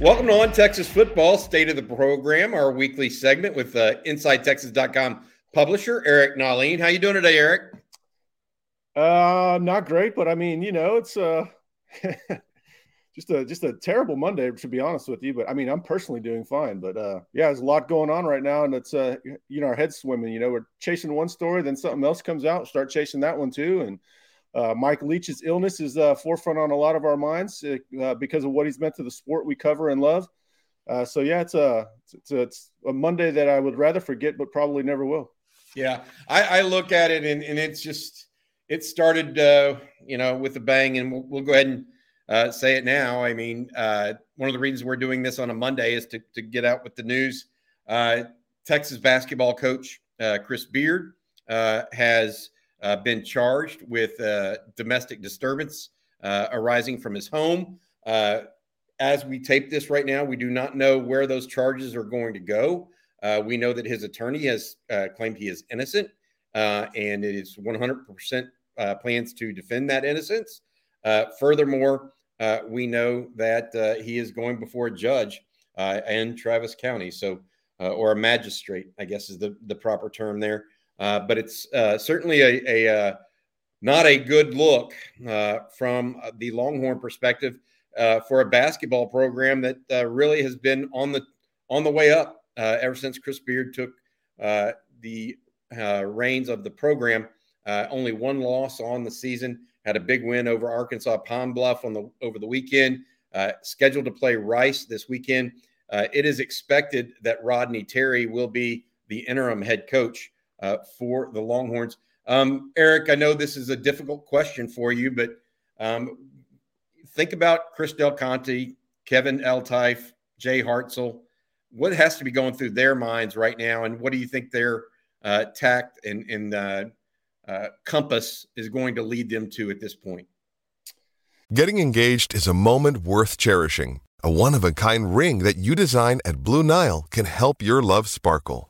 Welcome to on Texas Football, State of the Program, our weekly segment with uh, InsideTexas.com publisher Eric Nahlin. How you doing today, Eric? Uh, not great, but I mean, you know, it's uh, just a just a terrible Monday to be honest with you. But I mean, I'm personally doing fine. But uh, yeah, there's a lot going on right now, and it's uh, you know, our heads swimming. You know, we're chasing one story, then something else comes out, start chasing that one too, and uh, Mike Leach's illness is uh, forefront on a lot of our minds uh, because of what he's meant to the sport we cover and love. Uh, so yeah, it's a, it's it's a Monday that I would rather forget, but probably never will. Yeah, I, I look at it and, and it's just it started uh, you know with a bang, and we'll, we'll go ahead and uh, say it now. I mean, one of the reasons we're doing this on a Monday is to to get out with the news. Texas basketball coach Chris Beard has uh, been charged with uh, domestic disturbance uh, arising from his home. Uh, as we tape this right now, we do not know where those charges are going to go. Uh, we know that his attorney has uh, claimed he is innocent, and it is 100% plans to defend that innocence. furthermore, we know that he is going before a judge in Travis County, so or a magistrate, I guess is the, the proper term there. Uh, but it's uh, certainly a, a uh, not a good look uh, from the Longhorn perspective uh, for a basketball program that really has been on the on the way up ever since Chris Beard took the reins of the program. only one loss on the season. Had a big win over Arkansas Pine Bluff on the over the weekend. scheduled to play Rice this weekend. it is expected that Rodney Terry will be the interim head coach uh, for the Longhorns. Um, Eric, I know this is a difficult question for you, but um, think about Chris Del Conte, Kevin Eltife, Jay Hartzell. What has to be going through their minds right now, and what do you think their uh, tact and, and uh, uh, compass is going to lead them to at this point? Getting engaged is a moment worth cherishing. A one of a kind ring that you design at Blue Nile can help your love sparkle.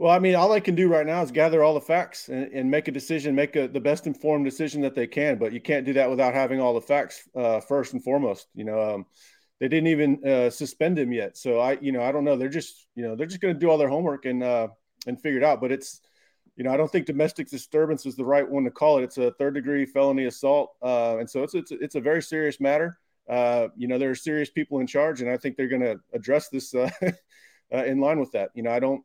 Well, I mean, all I can do right now is gather all the facts and, and make a decision, make a, the best informed decision that they can. But you can't do that without having all the facts uh, first and foremost. You know, um, they didn't even uh, suspend him yet, so I, you know, I don't know. They're just, you know, they're just going to do all their homework and uh, and figure it out. But it's, you know, I don't think domestic disturbance is the right one to call it. It's a third degree felony assault, uh, and so it's it's it's a very serious matter. Uh, you know, there are serious people in charge, and I think they're going to address this uh, in line with that. You know, I don't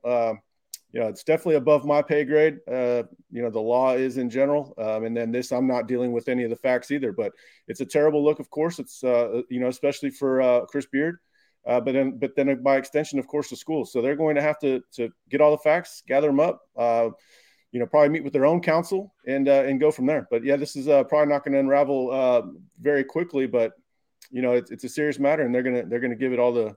you know, it's definitely above my pay grade. Uh, you know, the law is in general, um, and then this, I'm not dealing with any of the facts either. But it's a terrible look, of course. It's uh, you know, especially for uh, Chris Beard, uh, but then, but then by extension, of course, the schools. So they're going to have to to get all the facts, gather them up. Uh, you know, probably meet with their own counsel and uh, and go from there. But yeah, this is probably not going to unravel very quickly. But you know, it's, it's a serious matter, and they're gonna they're gonna give it all the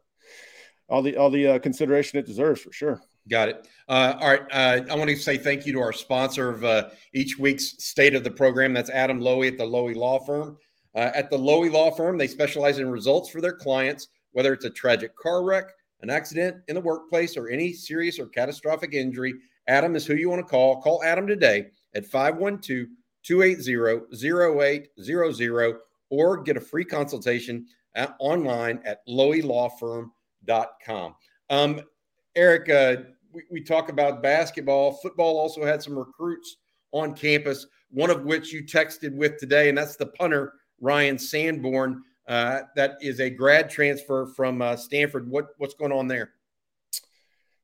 all the all the consideration it deserves for sure. Got it. Uh, all right. Uh, I want to say thank you to our sponsor of uh, each week's state of the program. That's Adam Loewy at the Loewy Law Firm. Uh, at the Loewy Law Firm, they specialize in results for their clients, whether it's a tragic car wreck, an accident in the workplace, or any serious or catastrophic injury. Adam is who you want to call. Call Adam today at 512 280 0800 or get a free consultation at, online at loewylawfirm.com. Um, Eric, uh, we, we talk about basketball. Football also had some recruits on campus, one of which you texted with today, and that's the punter, Ryan Sanborn. Uh, that is a grad transfer from uh, Stanford. What what's going on there?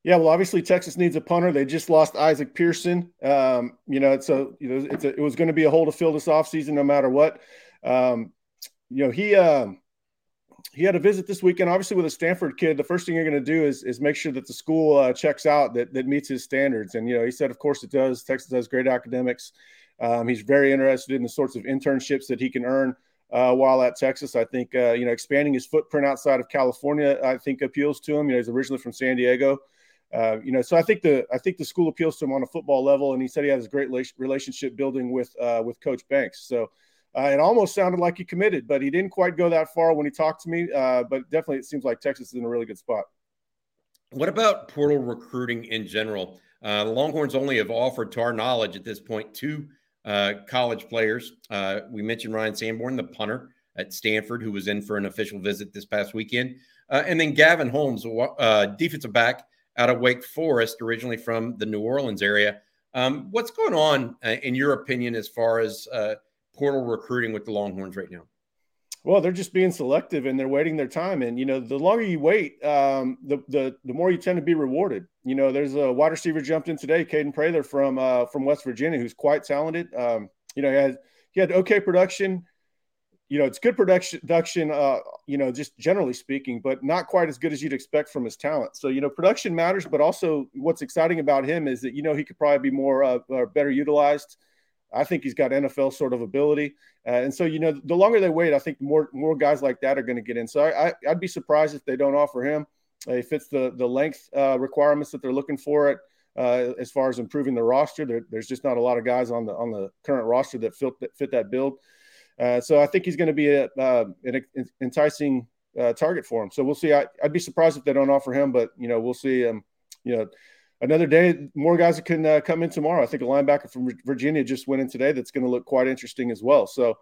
Yeah, well, obviously Texas needs a punter. They just lost Isaac Pearson. Um, you know, it's a you know a, it was going to be a hole to fill this offseason no matter what. Um, you know, he um, he had a visit this weekend. Obviously, with a Stanford kid, the first thing you're going to do is is make sure that the school uh, checks out that that meets his standards. And you know, he said, of course, it does. Texas has great academics. Um, he's very interested in the sorts of internships that he can earn uh, while at Texas. I think uh, you know expanding his footprint outside of California, I think appeals to him. You know, he's originally from San Diego. uh, you know, so I think the I think the school appeals to him on a football level, and he said he has a great relationship building with uh, with Coach Banks. So uh, it almost sounded like he committed, but he didn't quite go that far when he talked to me. Uh, but definitely, it seems like Texas is in a really good spot. What about portal recruiting in general? Uh, Longhorns only have offered, to our knowledge, at this point, two uh, college players. Uh, we mentioned Ryan Sanborn, the punter at Stanford, who was in for an official visit this past weekend, uh, and then Gavin Holmes, defensive back out of Wake Forest, originally from the New Orleans area. Um, what's going on, in your opinion, as far as portal recruiting with the Longhorns right now? Well, they're just being selective and they're waiting their time. And you know, the longer you wait, um, the the the more you tend to be rewarded. You know, there's a wide receiver jumped in today, Kaden Prather from uh, from West Virginia, who's quite talented. Um, you know, he had he had okay production. You know, it's good production, production uh, you know, just generally speaking, but not quite as good as you'd expect from his talent. So, you know, production matters, but also what's exciting about him is that, you know, he could probably be more uh, better utilized. I think he's got NFL sort of ability, uh, and so you know the longer they wait, I think more more guys like that are going to get in. So I, I would be surprised if they don't offer him. Uh, he fits the the length uh, requirements that they're looking for it. Uh, as far as improving the roster, there, there's just not a lot of guys on the on the current roster that fit that, fit that build. Uh, so I think he's going to be a, uh, an enticing target for him. So we'll see. I, would be surprised if they don't offer him, but you know we'll see. Um, you know another day, more guys that can uh, come in tomorrow. I think a linebacker from Virginia just went in today that's going to look quite interesting as well. So,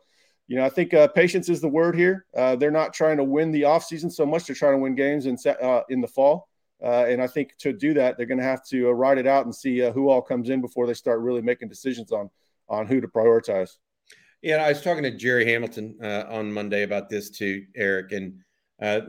you know, I think uh, patience is the word here. Uh, they're not trying to win the offseason so much; they're trying to win games in uh, in the fall. Uh, and I think to do that, they're going to have to uh, ride it out and see who all comes in before they start really making decisions on on who to prioritize. Yeah, I was talking to Jerry Hamilton on Monday about this too, Eric, and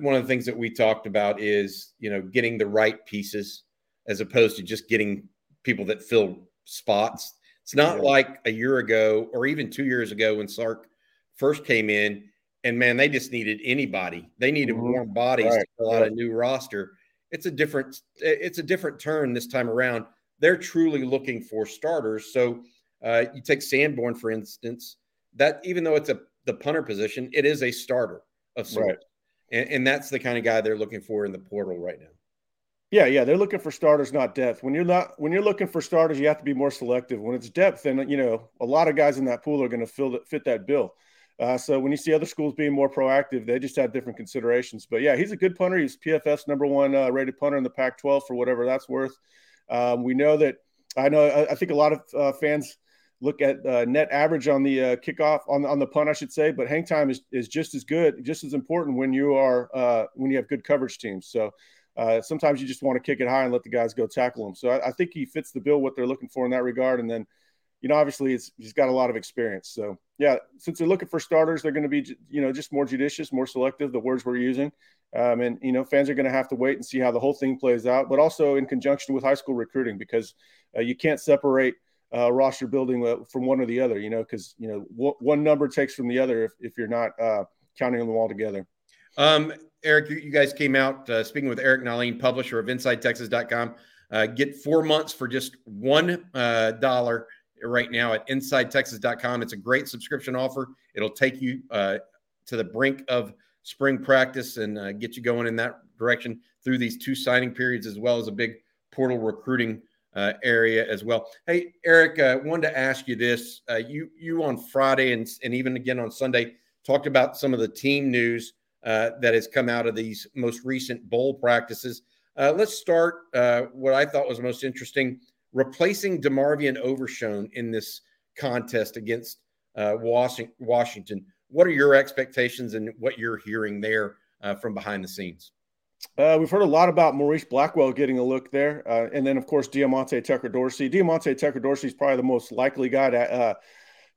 one of the things that we talked about is you know getting the right pieces as opposed to just getting people that fill spots. It's not yeah. like a year ago or even two years ago when Sark first came in, and man, they just needed anybody. They needed mm-hmm. warm bodies right. to fill out a new roster. It's a different it's a different turn this time around. They're truly looking for starters. So uh, you take Sanborn for instance. That even though it's a the punter position, it is a starter of sorts, right. and, and that's the kind of guy they're looking for in the portal right now. Yeah, yeah, they're looking for starters, not depth. When you're not when you're looking for starters, you have to be more selective. When it's depth, then you know a lot of guys in that pool are going to fill that fit that bill. Uh, so when you see other schools being more proactive, they just have different considerations. But yeah, he's a good punter. He's PFF's number one uh, rated punter in the Pac-12 for whatever that's worth. Um, we know that. I know. I, I think a lot of uh, fans look at uh, net average on the uh, kickoff on on the punt, I should say. But hang time is is just as good, just as important when you are uh, when you have good coverage teams. So uh, sometimes you just want to kick it high and let the guys go tackle him. So I, I, think he fits the bill what they're looking for in that regard. And then, you know, obviously he's got a lot of experience. So yeah, since they're looking for starters, they're going to be you know just more judicious, more selective. The words we're using, um, and you know, fans are going to have to wait and see how the whole thing plays out. But also in conjunction with high school recruiting because uh, you can't separate. Uh, roster building from one or the other, you know, because you know w- one number takes from the other if, if you're not uh, counting them all together. Um, Eric, you guys came out uh, speaking with Eric Nahlin, publisher of InsideTexas.com. Uh, get four months for just one uh, dollar right now at InsideTexas.com. It's a great subscription offer. It'll take you uh, to the brink of spring practice and uh, get you going in that direction through these two signing periods, as well as a big portal recruiting uh, area as well. Hey, Eric, I wanted to ask you this. you you on Friday and and even again on Sunday talked about some of the team news uh, that has come out of these most recent bowl practices. Uh, let's start uh, what I thought was most interesting replacing DeMarvion Overshown in this contest against uh, Washington. What are your expectations and what you're hearing there from behind the scenes? Uh, we've heard a lot about Maurice Blackwell getting a look there. Uh, and then, of course, Diamante Tucker Dorsey. Diamante Tucker Dorsey is probably the most likely guy to uh,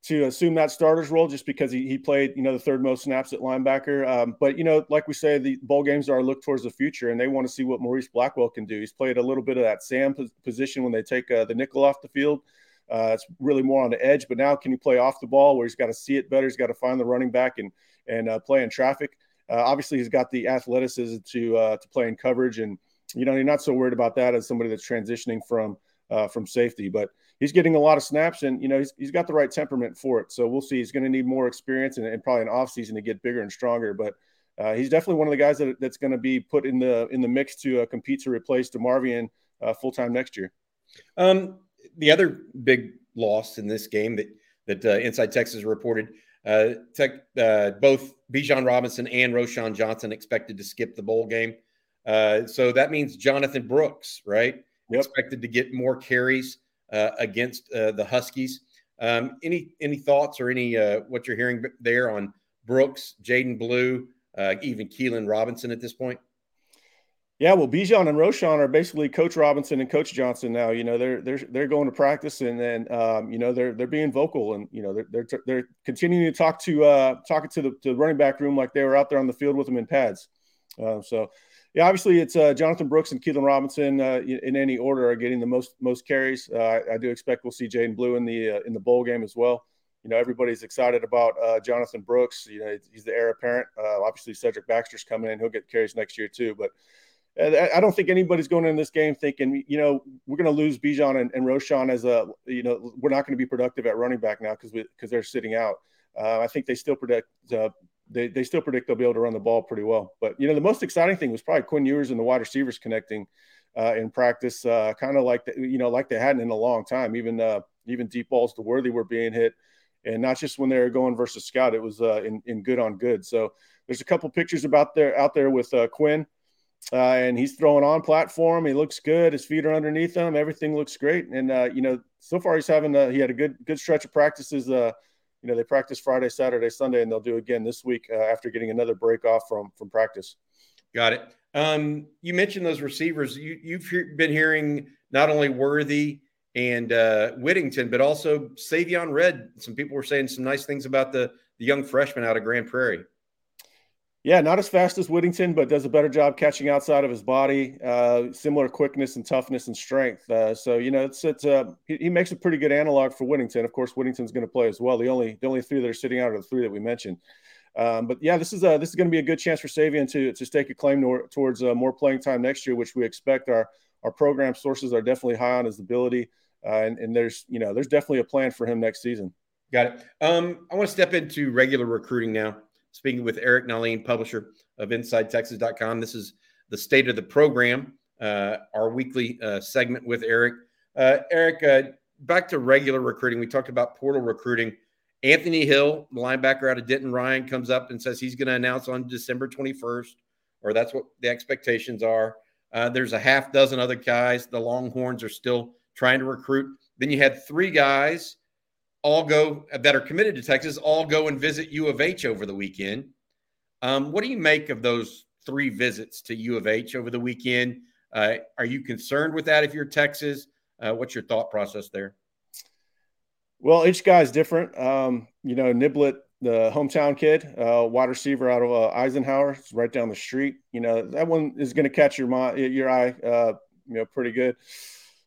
to assume that starter's role just because he, he played, you know, the third most snaps at linebacker. Um, but, you know, like we say, the bowl games are a look towards the future, and they want to see what Maurice Blackwell can do. He's played a little bit of that Sam position when they take uh, the nickel off the field. Uh, it's really more on the edge, but now can he play off the ball where he's got to see it better? He's got to find the running back and and uh, play in traffic. Uh, obviously, he's got the athleticism to uh, to play in coverage, and you know, you're not so worried about that as somebody that's transitioning from uh, from safety. But he's getting a lot of snaps, and you know he's, he's got the right temperament for it. So we'll see. He's going to need more experience and, and probably an off season to get bigger and stronger. But uh, he's definitely one of the guys that, that's going to be put in the in the mix to uh, compete to replace DeMarvion uh, full time next year. Um, the other big loss in this game that that uh, Inside Texas reported, uh, tech, uh, both Bijan Robinson and Roschon Johnson expected to skip the bowl game. Uh, so that means Jonathan Brooks, right? Yep. Expected to get more carries against uh, the Huskies. Um, any any thoughts or any uh, what you're hearing there on Brooks, Jaydon Blue, uh, even Keilan Robinson at this point? Yeah, well, Bijan and Roschon are basically Coach Robinson and Coach Johnson now. You know, they're they're they're going to practice, and then um, you know they're they're being vocal, and you know they're they're, they're continuing to talk to uh, talking to the, to the running back room like they were out there on the field with them in pads. Uh, so yeah, obviously it's uh, Jonathan Brooks and Keilan Robinson uh, in, any order are getting the most most carries. Uh, I, do expect we'll see Jaydon Blue in the uh, in the bowl game as well. You know, everybody's excited about uh, Jonathan Brooks. You know, he's the heir apparent. Uh, obviously, Cedric Baxter's coming in; he'll get carries next year too. But I don't think anybody's going in this game thinking, you know, we're going to lose Bijan and, and Roschon as a, you know, we're not going to be productive at running back now because because they're sitting out. I think they still predict they, they still predict they'll be able to run the ball pretty well. But you know, the most exciting thing was probably Quinn Ewers and the wide receivers connecting uh, in practice, uh, kind of like the, you know, like they hadn't in a long time. Even uh, even deep balls to Worthy were being hit, and not just when they were going versus Scout. It was uh, in in good on good. So there's a couple pictures about there out there with uh, Quinn. Uh, and he's throwing on platform. He looks good. His feet are underneath him. Everything looks great. And uh, you know, so far he's having a, he had a good good stretch of practices uh, you know they practice Friday, Saturday, Sunday, and they'll do again this week uh, after getting another break off from from practice. Got it. Um, you mentioned those receivers. You, you've been hearing not only Worthy and uh, Whittington, but also Savion Red. Some people were saying some nice things about the the young freshman out of Grand Prairie. Yeah, not as fast as Whittington, but does a better job catching outside of his body. Uh, similar quickness and toughness and strength. Uh, so you know, it's it's uh, he, he, makes a pretty good analog for Whittington. Of course, Whittington's going to play as well. The only the only three that are sitting out are the three that we mentioned. Um, but yeah, this is a, this is going to be a good chance for Savion to to stake a claim towards uh, more playing time next year, which we expect. Our our program sources are definitely high on his ability, uh, and, and there's you know there's definitely a plan for him next season. Got it. Um, I want to step into regular recruiting now speaking with Eric Nahlin, publisher of InsideTexas.com. This is the state of the program, uh, our weekly uh, segment with Eric. Uh, Eric, uh, back to regular recruiting. We talked about portal recruiting. Anthony Hill, linebacker out of Denton Ryan, comes up and says he's going to announce on December 21st, or that's what the expectations are. Uh, there's a half dozen other guys. The Longhorns are still trying to recruit. Then you had three guys all go that are committed to Texas all go and visit U of H over the weekend. Um, what do you make of those three visits to U of H over the weekend? Uh, are you concerned with that if you're Texas? Uh, what's your thought process there? Well, each guy's different. Um, you know, Niblett, the hometown kid, uh, wide receiver out of uh, Eisenhower, it's right down the street. You know, that one is going to catch your your eye, uh, you know, pretty good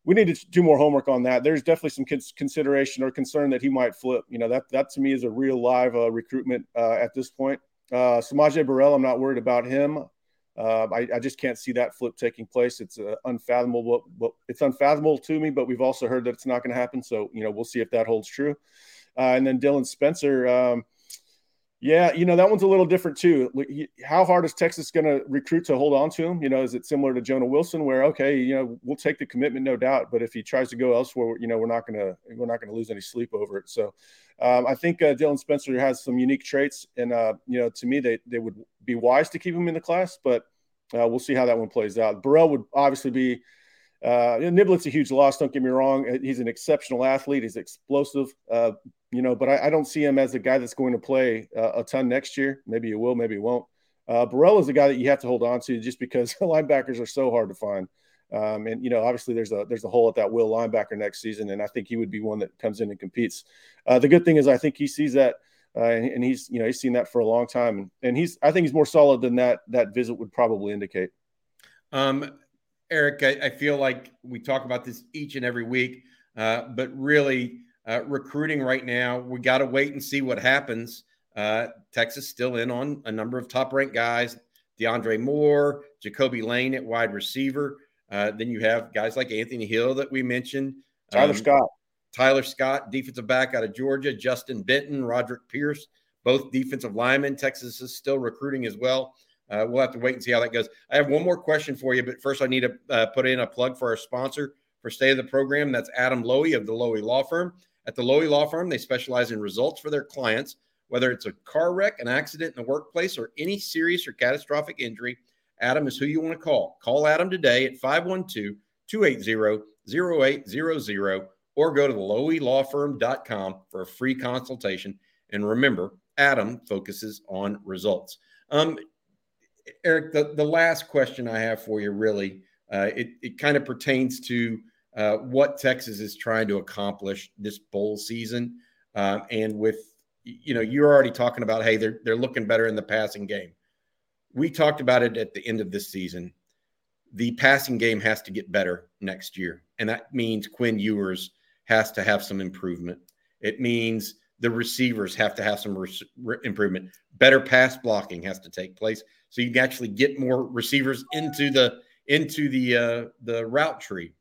we need to do more homework on that. There's definitely some consideration or concern that he might flip. You know, that that to me is a real live uh, recruitment uh, at this point. Uh, S'Maje Burrell, I'm not worried about him. Uh, I, I, just can't see that flip taking place. It's uh, unfathomable. But it's unfathomable to me. But we've also heard that it's not going to happen. So you know, we'll see if that holds true. Uh, and then Dylan Spencer. Um, yeah, you know that one's a little different too. How hard is Texas going to recruit to hold on to him? You know, is it similar to Jonah Wilson, where okay, you know, we'll take the commitment, no doubt, but if he tries to go elsewhere, you know, we're not going to we're not going to lose any sleep over it. So, um, I think uh, Dylan Spencer has some unique traits, and uh, you know, to me, they they would be wise to keep him in the class, but uh, we'll see how that one plays out. Burrell would obviously be. Uh, Niblett's a huge loss. Don't get me wrong; he's an exceptional athlete. He's explosive. Uh, you know, but I, I, don't see him as a guy that's going to play uh, a ton next year. Maybe he will, maybe he won't. Uh, Burrell is a guy that you have to hold on to just because linebackers are so hard to find. Um, and you know, obviously, there's a there's a hole at that will linebacker next season, and I think he would be one that comes in and competes. Uh, the good thing is, I think he sees that, uh, and, and, he's you know he's seen that for a long time, and, and he's I think he's more solid than that that visit would probably indicate. Um, Eric, I, I feel like we talk about this each and every week, uh, but really uh, recruiting right now. We got to wait and see what happens. Uh, Texas still in on a number of top ranked guys DeAndre Moore, Jacoby Lane at wide receiver. Uh, then you have guys like Anthony Hill that we mentioned, Tyler um, Scott, Tyler Scott, defensive back out of Georgia, Justin Benton, Roderick Pierce, both defensive linemen. Texas is still recruiting as well. uh, we'll have to wait and see how that goes. I have one more question for you, but first I need to uh, put in a plug for our sponsor for State of the Program. That's Adam Loewy of the Loewy Law Firm. At the Loewy Law Firm, they specialize in results for their clients, whether it's a car wreck, an accident in the workplace, or any serious or catastrophic injury. Adam is who you want to call. Call Adam today at 512 280 0800 or go to loewylawfirm.com for a free consultation. And remember, Adam focuses on results. Um, Eric, the, the last question I have for you really, uh, it, it kind of pertains to uh, what Texas is trying to accomplish this bowl season. Uh, and with, you know, you're already talking about, hey, they're, they're looking better in the passing game. We talked about it at the end of this season. The passing game has to get better next year. And that means Quinn Ewers has to have some improvement. It means the receivers have to have some re- improvement. Better pass blocking has to take place so you can actually get more receivers into the into the uh, the route tree.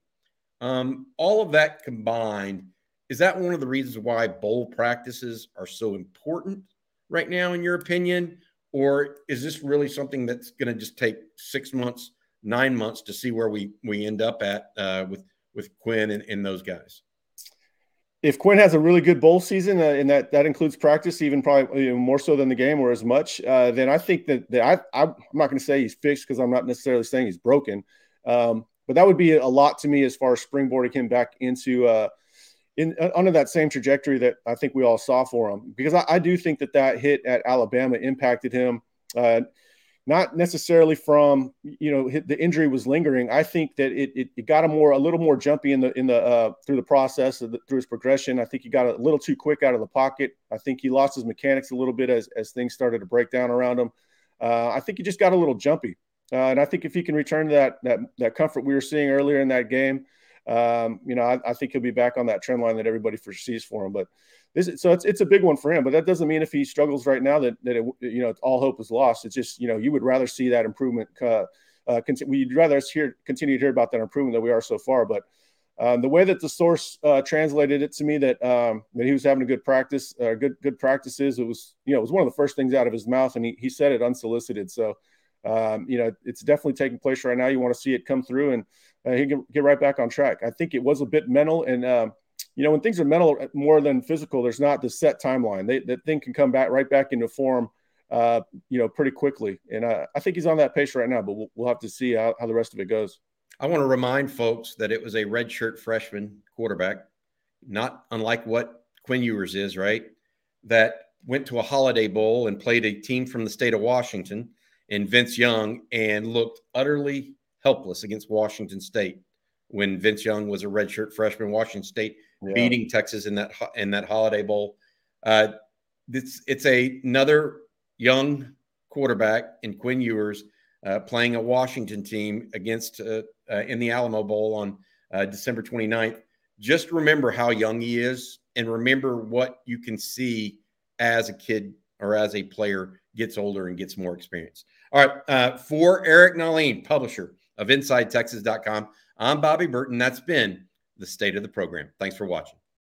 Um, all of that combined, is that one of the reasons why bowl practices are so important right now, in your opinion? Or is this really something that's going to just take six months, nine months to see where we we end up at uh, with with Quinn and, and those guys? if Quinn has a really good bowl season, uh, and that that includes practice, even probably you know, more so than the game or as much, uh, then I think that, that I, I'm not going to say he's fixed because I'm not necessarily saying he's broken. Um, but that would be a lot to me as far as springboarding him back into uh, in uh, under that same trajectory that I think we all saw for him. Because I, I do think that that hit at Alabama impacted him, uh, not necessarily from you know the injury was lingering. I think that it, it, it got him more a little more jumpy in the in the uh, through the process the, through his progression. I think he got a little too quick out of the pocket. I think he lost his mechanics a little bit as as things started to break down around him. Uh, I think he just got a little jumpy. Uh, and I think if he can return to that that that comfort we were seeing earlier in that game, um, you know, I, I, think he'll be back on that trend line that everybody foresees for him. But this, so it's it's a big one for him. But that doesn't mean if he struggles right now that that it, you know all hope is lost. It's just you know you would rather see that improvement. Uh, uh, we'd rather hear continue to hear about that improvement that we are so far. But um, the way that the source uh, translated it to me that um, that he was having a good practice, uh, good good practices. It was you know it was one of the first things out of his mouth, and he he said it unsolicited. So um, you know, it's definitely taking place right now. You want to see it come through and uh, he can get right back on track. I think it was a bit mental, and um, you know, when things are mental more than physical, there's not the set timeline. They, that thing can come back right back into form, uh, you know, pretty quickly. And uh, I think he's on that pace right now, but we'll, we'll have to see how, how the rest of it goes. I want to remind folks that it was a redshirt freshman quarterback, not unlike what Quinn Ewers is, right? That went to a Holiday Bowl and played a team from the state of Washington and Vince Young and looked utterly helpless against Washington State when Vince Young was a redshirt freshman. Washington State yeah. beating Texas in that in that Holiday Bowl. Uh, it's it's a, another young quarterback in Quinn Ewers uh, playing a Washington team against uh, uh in the Alamo Bowl on uh, December 29th. Just remember how young he is, and remember what you can see as a kid or as a player gets older and gets more experience. All right. Uh, for Eric Nahlin, publisher of InsideTexas.com, I'm Bobby Burton. That's been the state of the program. Thanks for watching.